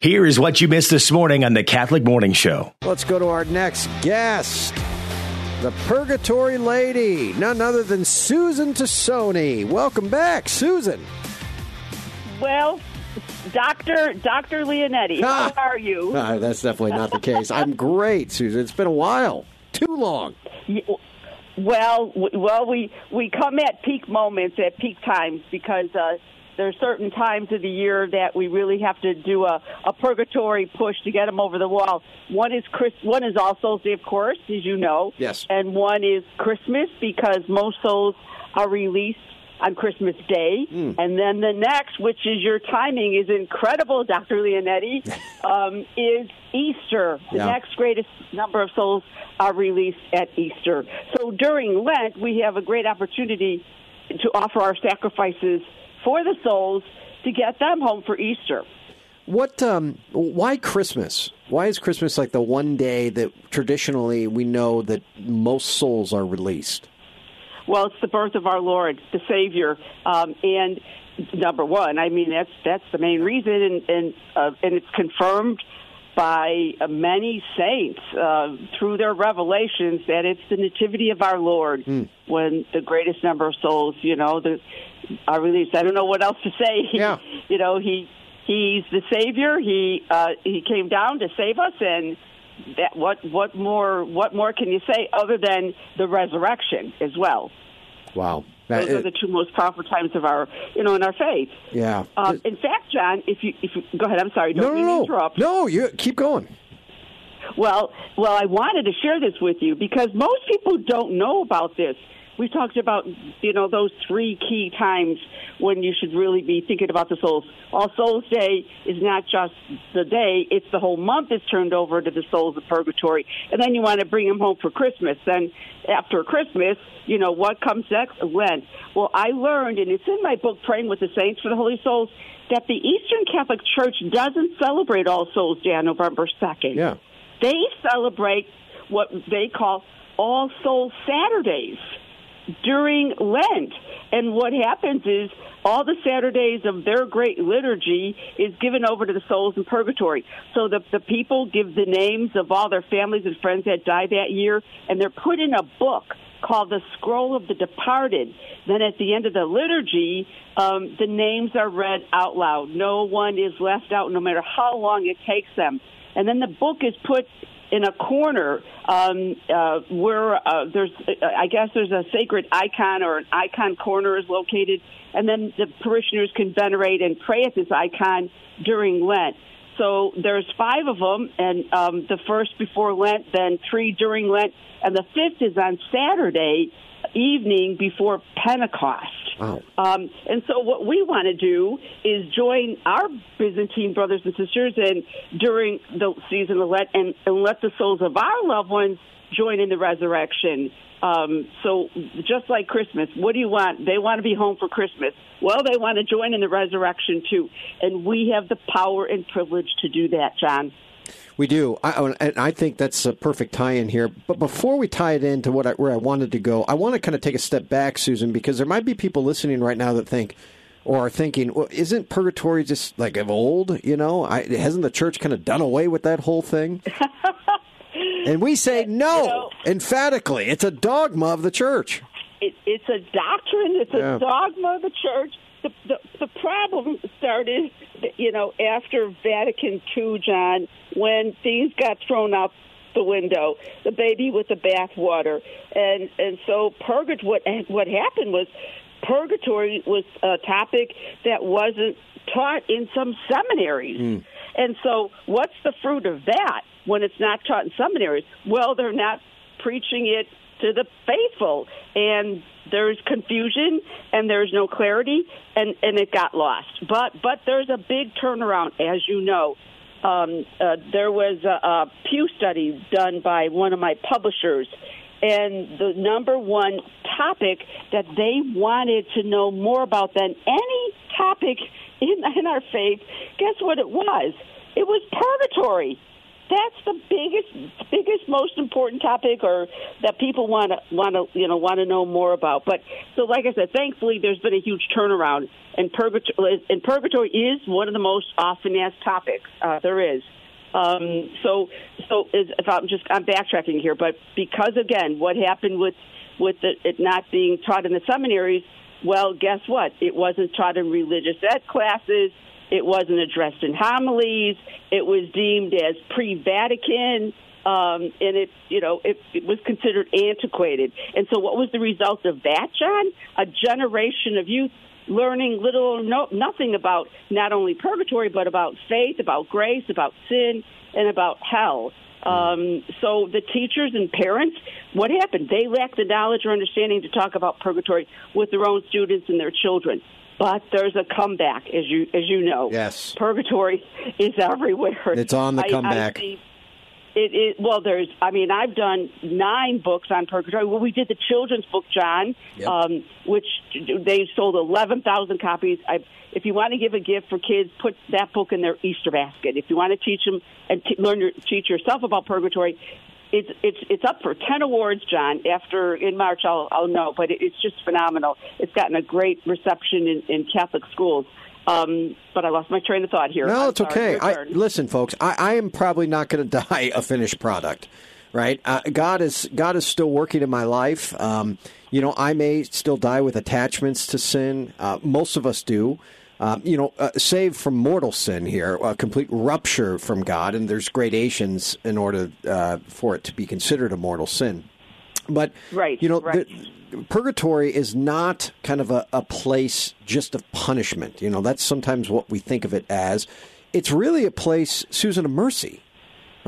Here is what you missed this morning on the Catholic Morning Show. Let's go to our next guest. The Purgatory Lady, none other than Susan Tassone. Welcome back, Susan. Well, Doctor Doctor Leonetti, Ah. how are you? Uh, that's definitely not the case. I'm great, Susan. It's been a while. Too long. Well, well, we we come at peak moments at peak times because uh, there are certain times of the year that we really have to do a, a purgatory push to get them over the wall. One is Chris. One is All Souls Day, of course, as you know. Yes. And one is Christmas because most souls are released on Christmas Day. Hmm. And then the next, which is your timing is incredible, Dr. Leonetti, um, is Easter. The Yeah. next greatest number of souls are released at Easter. So during Lent, we have a great opportunity to offer our sacrifices for the souls to get them home for Easter. What? Um, why Christmas? Why is Christmas like the one day that traditionally we know that most souls are released? Well, it's the birth of our Lord, the Savior, um, and number one, I mean that's that's the main reason, and and, uh, and it's confirmed by uh, many saints uh, through their revelations that it's the nativity of our Lord when the greatest number of souls, you know, the, are released. I don't know what else to say. Yeah. you know, he he's the Savior. He uh, he came down to save us, and that what what more what more can you say other than the resurrection as well? Wow. That- Those are the two most powerful times of our, you know, in our faith. yeah. Um, in fact, John, if you if you go ahead, I'm sorry, don't no, no, no. interrupt. No, you keep going. Well, well, I wanted to share this with you because most people don't know about this. We talked about, you know, those three key times when you should really be thinking about the souls. All Souls Day is not just the day; it's the whole month is turned over to the souls of purgatory, and then you want to bring them home for Christmas. Then, after Christmas, you know what comes next? Lent. Well, I learned, and it's in my book, Praying with the Saints for the Holy Souls, that the Eastern Catholic Church doesn't celebrate All Souls Day on November second Yeah. they celebrate what they call All Souls Saturdays during Lent. And what happens is all the Saturdays of their great liturgy is given over to the souls in purgatory. So the, the people give the names of all their families and friends that died that year, and they're put in a book called the Scroll of the Departed. Then at the end of the liturgy, um, the names are read out loud. No one is left out, no matter how long it takes them. And then the book is put in a corner um, uh, where uh, there's, uh, I guess, there's a sacred icon or an icon corner is located, and then the parishioners can venerate and pray at this icon during Lent. So there's five of them, and um, the first before Lent, then three during Lent, and the fifth is on Saturday evening before Pentecost. Wow. Um, and so what we want to do is join our Byzantine brothers and sisters and during the season of Lent and, and let the souls of our loved ones join in the resurrection. Um, so just like Christmas, what do you want? They want to be home for Christmas. Well, they want to join in the resurrection too. And we have the power and privilege to do that, John. We do, I, and I think that's a perfect tie-in here. But before we tie it into what I, where I wanted to go, I want to kind of take a step back, Susan, because there might be people listening right now that think or are thinking, well, isn't purgatory just like of old? You know, I, hasn't the church kind of done away with that whole thing? and we say no, know- emphatically, it's a dogma of the church. it, it's a doctrine. It's a dogma of the church. The, the the problem started, you know, after Vatican II, John, when things got thrown out the window, the baby with the bathwater, and and so purgatory. What what happened was purgatory was a topic that wasn't taught in some seminaries. Hmm. And so, what's the fruit of that when it's not taught in seminaries? Well, they're not preaching it to the faithful, and there's confusion and there's no clarity, and and it got lost. But but there's a big turnaround, as you know. Um, uh, there was a, a Pew study done by one of my publishers, and the number one topic that they wanted to know more about than any topic in, in our faith, guess what it was? It was purgatory. That's the biggest, biggest, most important topic, or that people want to want to you know want to know more about. But so, like I said, thankfully, there's been a huge turnaround, and purgatory, and purgatory is one of the most often asked topics uh, there is. Um, so, so is, if I'm just I'm backtracking here, but because again, what happened with with the, it not being taught in the seminaries? Well, guess what? It wasn't taught in religious ed classes. It wasn't addressed in homilies. It was deemed as pre-Vatican, um, and it, you know, it, it was considered antiquated. And so, what was the result of that, John? A generation of youth learning little or no, nothing about not only purgatory, but about faith, about grace, about sin, and about hell. Um, so the teachers and parents, what happened? They lacked the knowledge or understanding to talk about purgatory with their own students and their children. But there's a comeback, as you as you know. Yes, purgatory is everywhere. It's on the comeback. I, I it, it, well, there's. I mean, I've done nine books on purgatory. Well, we did the children's book, John, yep. um, which they sold eleven thousand copies. I, if you want to give a gift for kids, put that book in their Easter basket. If you want to teach them and t- learn your, teach yourself about purgatory, it's it's it's up for ten awards, John. After in March, I'll I'll know, but it, it's just phenomenal. It's gotten a great reception in, in Catholic schools. Um, but I lost my train of thought here. No, I'm it's okay. I, listen, folks, I, I am probably not going to die a finished product, right? Uh, God is God is still working in my life. Um, you know, I may still die with attachments to sin. Uh, most of us do. Um, you know, uh, saved from mortal sin here, a complete rupture from God, and there's gradations in order uh, for it to be considered a mortal sin. But right, you know, right. The, purgatory is not kind of a, a place just of punishment. You know, that's sometimes what we think of it as. It's really a place, Susan, of mercy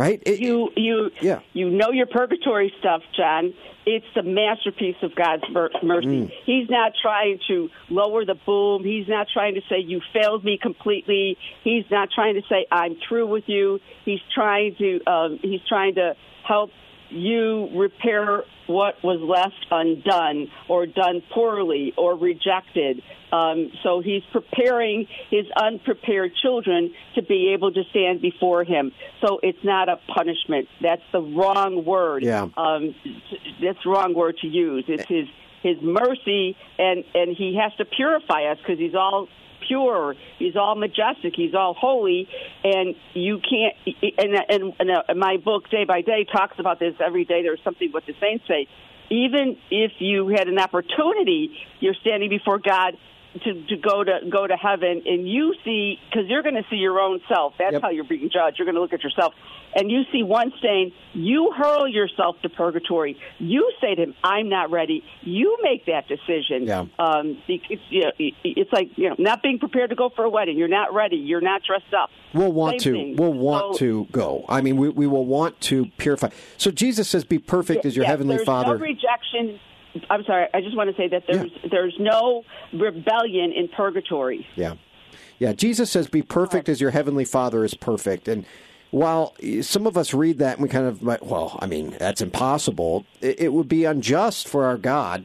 right? It, you you yeah. you know your purgatory stuff, John. It's the masterpiece of God's mercy. Mm. He's not trying to lower the boom. He's not trying to say you failed me completely. He's not trying to say I'm through with you. He's trying to um, he's trying to help you repair what was left undone or done poorly or rejected. Um, so he's preparing his unprepared children to be able to stand before him. So it's not a punishment. That's the wrong word. Yeah. Um, that's the wrong word to use. It's his his mercy, and and he has to purify us because he's all pure. He's all majestic. He's all holy, and you can't. And, and, and uh, my book, Day by Day, talks about this. Every day, there's something what the saints say. Even if you had an opportunity, you're standing before God to, to go to go to heaven and you see because you're going to see your own self. That's yep. how you're being judged. You're going to look at yourself. And you see one stain you hurl yourself to purgatory. You say to him i'm not ready. You make that decision. Yeah. um, it's, you know, it's like you know not being prepared to go for a wedding. You're not ready. You're not dressed up. We'll want Same to. thing. we'll want so, to go. I mean we, we will want to purify. So jesus says be perfect as your yeah, heavenly there's father. no rejection I'm sorry. I just want to say that there's yeah. there's no rebellion in purgatory. Yeah, yeah. Jesus says, "Be perfect as your heavenly Father is perfect." And while some of us read that and we kind of, well, I mean, that's impossible. It would be unjust for our God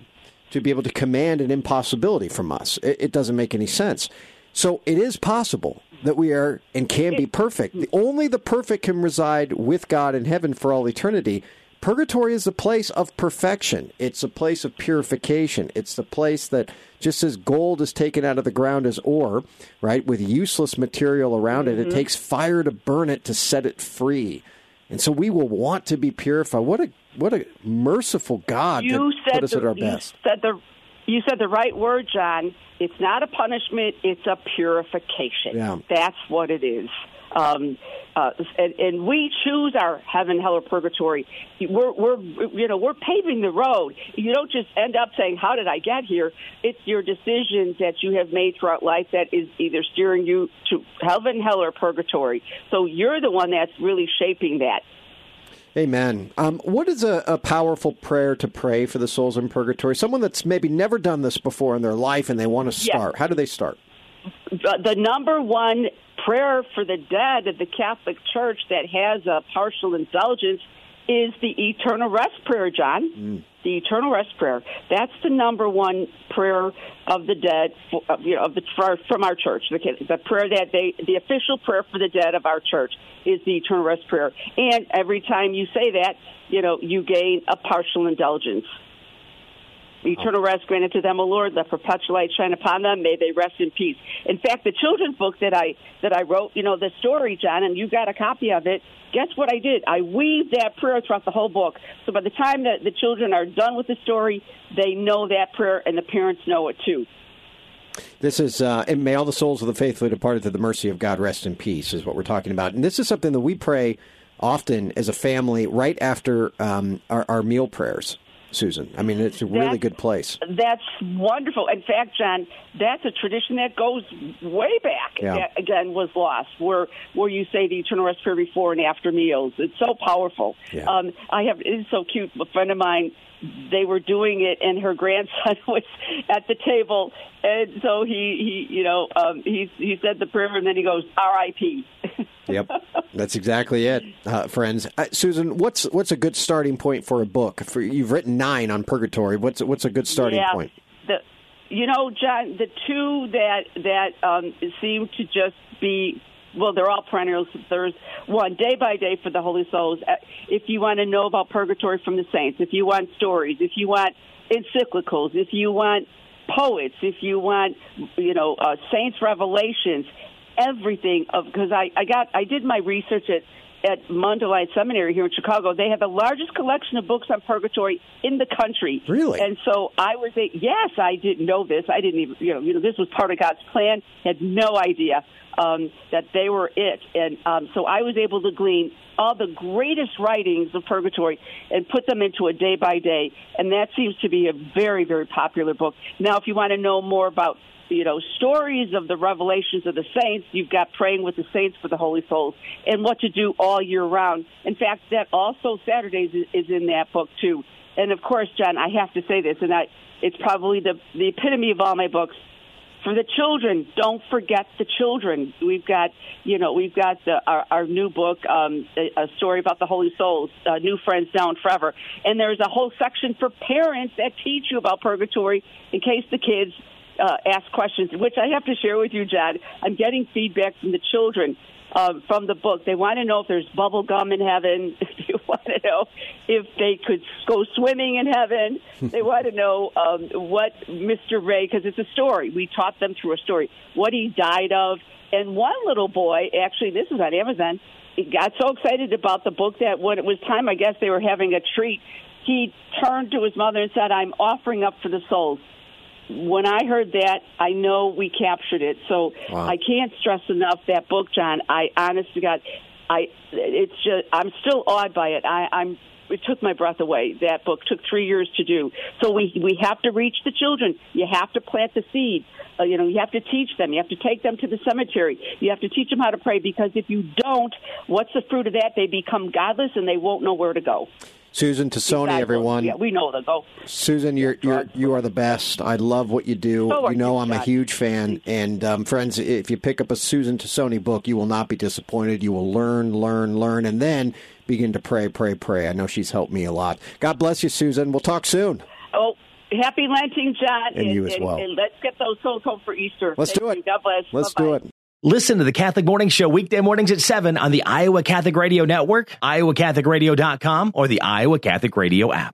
to be able to command an impossibility from us. It doesn't make any sense. So it is possible that we are and can be perfect. Only the perfect can reside with God in heaven for all eternity. Purgatory is a place of perfection. It's a place of purification. It's the place that, just as gold is taken out of the ground as ore, right, with useless material around mm-hmm. it, it mm-hmm. takes fire to burn it to set it free. And so we will want to be purified. What a what a merciful God you to said put us the, at our you best. Said the, you said the right word, John. It's not a punishment; it's a purification. Yeah. That's what it is. Um, uh, and, and we choose our heaven, hell, or purgatory. We're, we're, you know, we're paving the road. You don't just end up saying, "How did I get here?" It's your decisions that you have made throughout life that is either steering you to heaven, hell, or purgatory. So you're the one that's really shaping that. Amen. Um, what is a, a, powerful prayer to pray for the souls in purgatory? Someone that's maybe never done this before in their life and they want to start. Yes. How do they start? The number one prayer for the dead of the Catholic Church that has a partial indulgence is the eternal rest prayer, John. Mm. The eternal rest prayer. That's the number one prayer of the dead, of, you know, of the for, from our church. The, the prayer that they, the official prayer for the dead of our church is the eternal rest prayer. And every time you say that, you know, you gain a partial indulgence. Eternal rest granted to them, O Lord. Let perpetual light shine upon them. May they rest in peace. In fact, the children's book that I that I wrote, you know, the story, John, and you got a copy of it. Guess what I did? I weaved that prayer throughout the whole book. So by the time that the children are done with the story, they know that prayer, and the parents know it too. This is, uh, and may all the souls of the faithfully departed to the mercy of God rest in peace, is what we're talking about. And this is something that we pray often as a family right after um, our, our meal prayers. Susan. I mean, it's a really that's, good place. That's wonderful. In fact, John, that's a tradition that goes way back. Yeah. That, again, was lost. Where where you say the eternal rest prayer before and after meals. It's so powerful. Yeah. Um, I have. It is so cute. A friend of mine they were doing it, and her grandson was at the table, and so he, he you know, um, he he said the prayer, and then he goes, "R.I.P." yep, that's exactly it, uh, friends. Uh, Susan, what's what's a good starting point for a book? For you've written nine on purgatory. What's what's a good starting yeah, point? The, you know, John, the two that that um, seem to just be well, they're all perennials. There's one day by day for the holy souls. Uh, if you want to know about purgatory from the saints, if you want stories, if you want encyclicals, if you want poets, if you want, you know, uh, saints' revelations, everything of because I I got I did my research at at Mundelein Seminary here in Chicago, they have the largest collection of books on purgatory in the country. Really? And so I was a yes, I didn't know this. I didn't even you know, you know this was part of God's plan. Had no idea um, that they were it, and um, so I was able to glean all the greatest writings of purgatory and put them into a day by day, and that seems to be a very very popular book. Now, if you want to know more about you know, stories of the revelations of the saints. You've got praying with the saints for the holy souls and what to do all year round. In fact, that All Souls Saturdays is in that book too. And of course, John, I have to say this, and I, it's probably the the epitome of all my books. For the children, don't forget the children. We've got, you know, we've got the, our, our new book, um, a, a story about the holy souls, uh, new friends now and forever. And there's a whole section for parents that teach you about purgatory in case the kids uh, ask questions, which I have to share with you, Jad. I'm getting feedback from the children um, from the book. They want to know if there's bubble gum in heaven. they want to know if they could go swimming in heaven. they want to know um, what Mr. Ray, because it's a story. We taught them through a story what he died of. And one little boy, actually, this is on Amazon. He got so excited about the book that when it was time, I guess they were having a treat. He turned to his mother and said, "I'm offering up for the souls." When I heard that, I know we captured it. So wow. I can't stress enough that book, John. I honest to God, I it's just I'm still awed by it. I, I'm it took my breath away. That book took three years to do. So we we have to reach the children. You have to plant the seed. Uh, you know, you have to teach them. You have to take them to the cemetery. You have to teach them how to pray because if you don't, what's the fruit of that? They become godless and they won't know where to go. Susan Tassone, everyone. Yeah, we know the go. Susan, you're you're you are the best. I love what you do. So you know I'm a huge fan. And um, friends, if you pick up a Susan Tassone book, you will not be disappointed. You will learn, learn, learn, and then begin to pray, pray, pray. I know she's helped me a lot. God bless you, Susan. We'll talk soon. Oh, happy Lenten, John, and, and you as well. And, and, let's get those souls home for Easter. Let's Thank do it. You. God bless. Let's Bye-bye. do it. Listen to the Catholic Morning Show weekday mornings at 7 on the Iowa Catholic Radio Network, iowacatholicradio.com, or the Iowa Catholic Radio app.